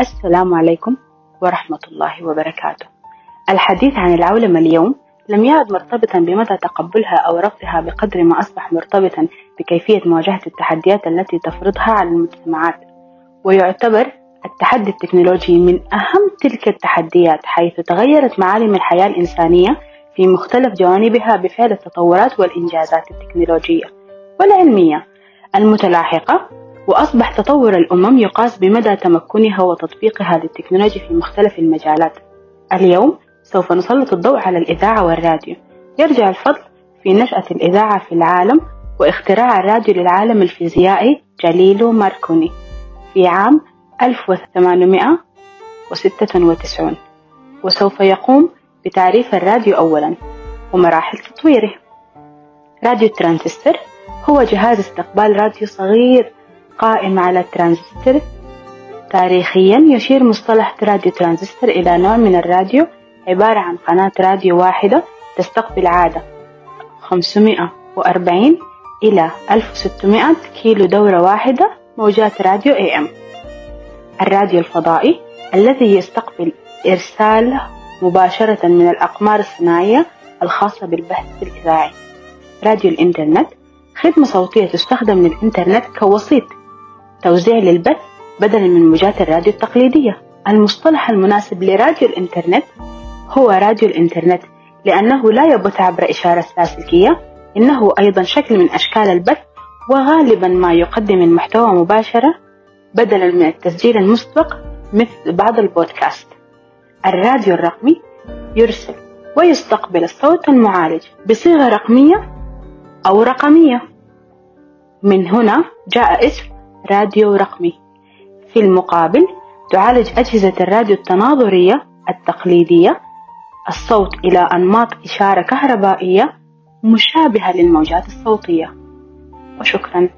السلام عليكم ورحمة الله وبركاته. الحديث عن العولمة اليوم لم يعد مرتبطا بمدى تقبلها أو رفضها بقدر ما أصبح مرتبطا بكيفية مواجهة التحديات التي تفرضها على المجتمعات. ويعتبر التحدي التكنولوجي من أهم تلك التحديات حيث تغيرت معالم الحياة الإنسانية في مختلف جوانبها بفعل التطورات والإنجازات التكنولوجية والعلمية المتلاحقة وأصبح تطور الأمم يقاس بمدى تمكنها وتطبيقها للتكنولوجيا في مختلف المجالات. اليوم سوف نسلط الضوء على الإذاعة والراديو. يرجع الفضل في نشأة الإذاعة في العالم واختراع الراديو للعالم الفيزيائي جاليلو ماركوني في عام 1896 وسوف يقوم بتعريف الراديو أولا ومراحل تطويره. راديو الترانزستور هو جهاز استقبال راديو صغير قائم على الترانزستور تاريخيا يشير مصطلح راديو ترانزستور إلى نوع من الراديو عبارة عن قناة راديو واحدة تستقبل عادة 540 إلى 1600 كيلو دورة واحدة موجات راديو AM الراديو الفضائي الذي يستقبل إرسال مباشرة من الأقمار الصناعية الخاصة بالبث الإذاعي. راديو الإنترنت خدمة صوتية تستخدم للإنترنت كوسيط توزيع للبث بدلا من موجات الراديو التقليدية. المصطلح المناسب لراديو الإنترنت هو راديو الإنترنت لأنه لا يبث عبر إشارة لاسلكية إنه أيضا شكل من أشكال البث وغالبا ما يقدم المحتوى مباشرة بدلا من التسجيل المسبق مثل بعض البودكاست. الراديو الرقمي يرسل ويستقبل الصوت المعالج بصيغة رقمية أو رقمية. من هنا جاء اسم راديو رقمي. في المقابل تعالج أجهزة الراديو التناظرية التقليدية الصوت إلى أنماط إشارة كهربائية مشابهة للموجات الصوتية. وشكرا.